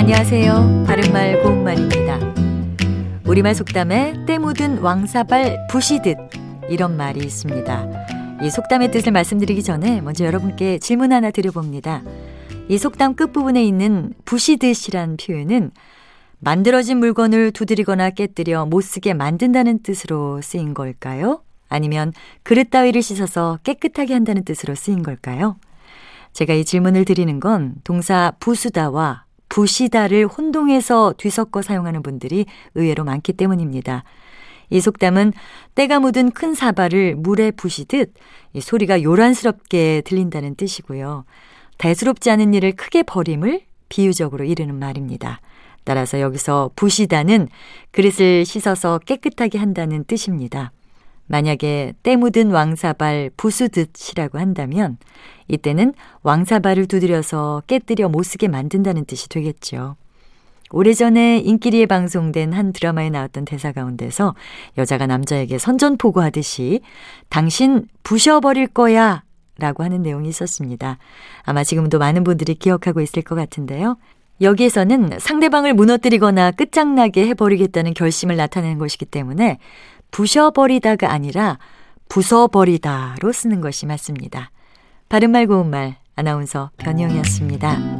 안녕하세요. 바른말 고운말입니다. 우리말 속담에 때 묻은 왕사발 부시듯 이런 말이 있습니다. 이 속담의 뜻을 말씀드리기 전에 먼저 여러분께 질문 하나 드려봅니다. 이 속담 끝부분에 있는 부시듯이란 표현은 만들어진 물건을 두드리거나 깨뜨려 못쓰게 만든다는 뜻으로 쓰인 걸까요? 아니면 그릇 따위를 씻어서 깨끗하게 한다는 뜻으로 쓰인 걸까요? 제가 이 질문을 드리는 건 동사 부수다와 부시다를 혼동해서 뒤섞어 사용하는 분들이 의외로 많기 때문입니다. 이 속담은 때가 묻은 큰 사발을 물에 부시듯 이 소리가 요란스럽게 들린다는 뜻이고요. 대수롭지 않은 일을 크게 버림을 비유적으로 이르는 말입니다. 따라서 여기서 부시다는 그릇을 씻어서 깨끗하게 한다는 뜻입니다. 만약에 때 묻은 왕사발 부수듯이라고 한다면 이때는 왕사발을 두드려서 깨뜨려 못쓰게 만든다는 뜻이 되겠죠. 오래전에 인기리에 방송된 한 드라마에 나왔던 대사 가운데서 여자가 남자에게 선전포고 하듯이 당신 부셔버릴 거야 라고 하는 내용이 있었습니다. 아마 지금도 많은 분들이 기억하고 있을 것 같은데요. 여기에서는 상대방을 무너뜨리거나 끝장나게 해버리겠다는 결심을 나타내는 것이기 때문에 부셔버리다가 아니라 부숴버리다로 쓰는 것이 맞습니다. 바른말 고운말 아나운서 변희영이었습니다.